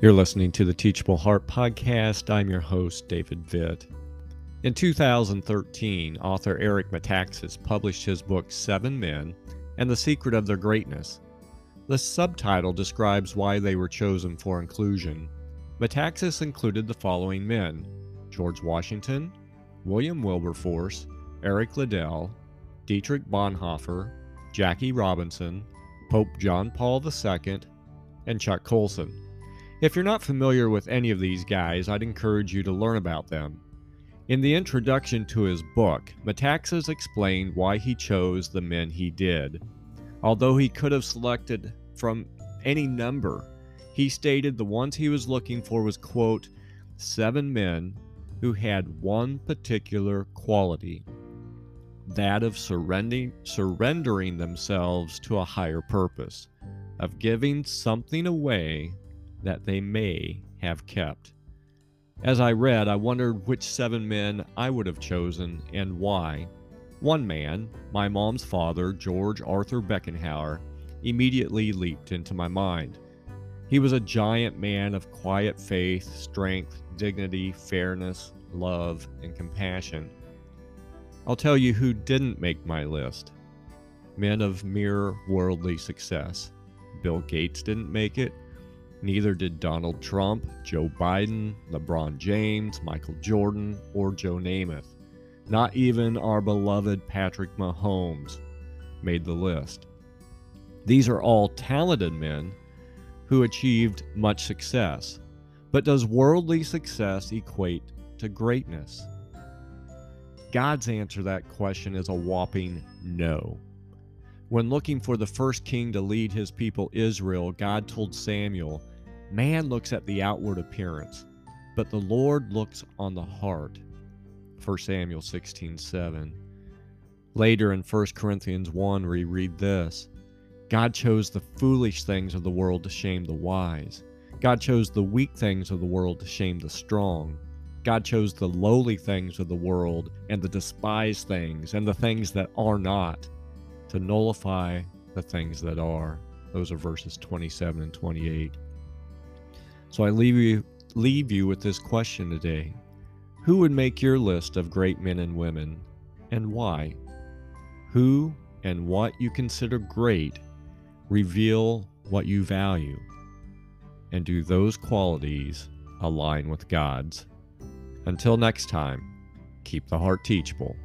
You're listening to the Teachable Heart Podcast. I'm your host, David Vitt. In 2013, author Eric Metaxas published his book Seven Men and the Secret of Their Greatness. The subtitle describes why they were chosen for inclusion. Metaxas included the following men George Washington, William Wilberforce, Eric Liddell, Dietrich Bonhoeffer, Jackie Robinson, Pope John Paul II, and Chuck Colson. If you're not familiar with any of these guys, I'd encourage you to learn about them. In the introduction to his book, Metaxas explained why he chose the men he did. Although he could have selected from any number, he stated the ones he was looking for was, quote, seven men who had one particular quality that of surrendering, surrendering themselves to a higher purpose, of giving something away that they may have kept. As I read, I wondered which seven men I would have chosen and why. One man, my mom's father, George Arthur Beckenhauer, immediately leaped into my mind. He was a giant man of quiet faith, strength, dignity, fairness, love, and compassion. I'll tell you who didn't make my list men of mere worldly success. Bill Gates didn't make it, Neither did Donald Trump, Joe Biden, LeBron James, Michael Jordan, or Joe Namath. Not even our beloved Patrick Mahomes made the list. These are all talented men who achieved much success. But does worldly success equate to greatness? God's answer to that question is a whopping no. When looking for the first king to lead his people Israel, God told Samuel, Man looks at the outward appearance, but the Lord looks on the heart. 1 Samuel 16 7. Later in 1 Corinthians 1, we read this God chose the foolish things of the world to shame the wise. God chose the weak things of the world to shame the strong. God chose the lowly things of the world and the despised things and the things that are not to nullify the things that are. Those are verses 27 and 28. So I leave you leave you with this question today. Who would make your list of great men and women and why? Who and what you consider great reveal what you value. And do those qualities align with God's? Until next time, keep the heart teachable.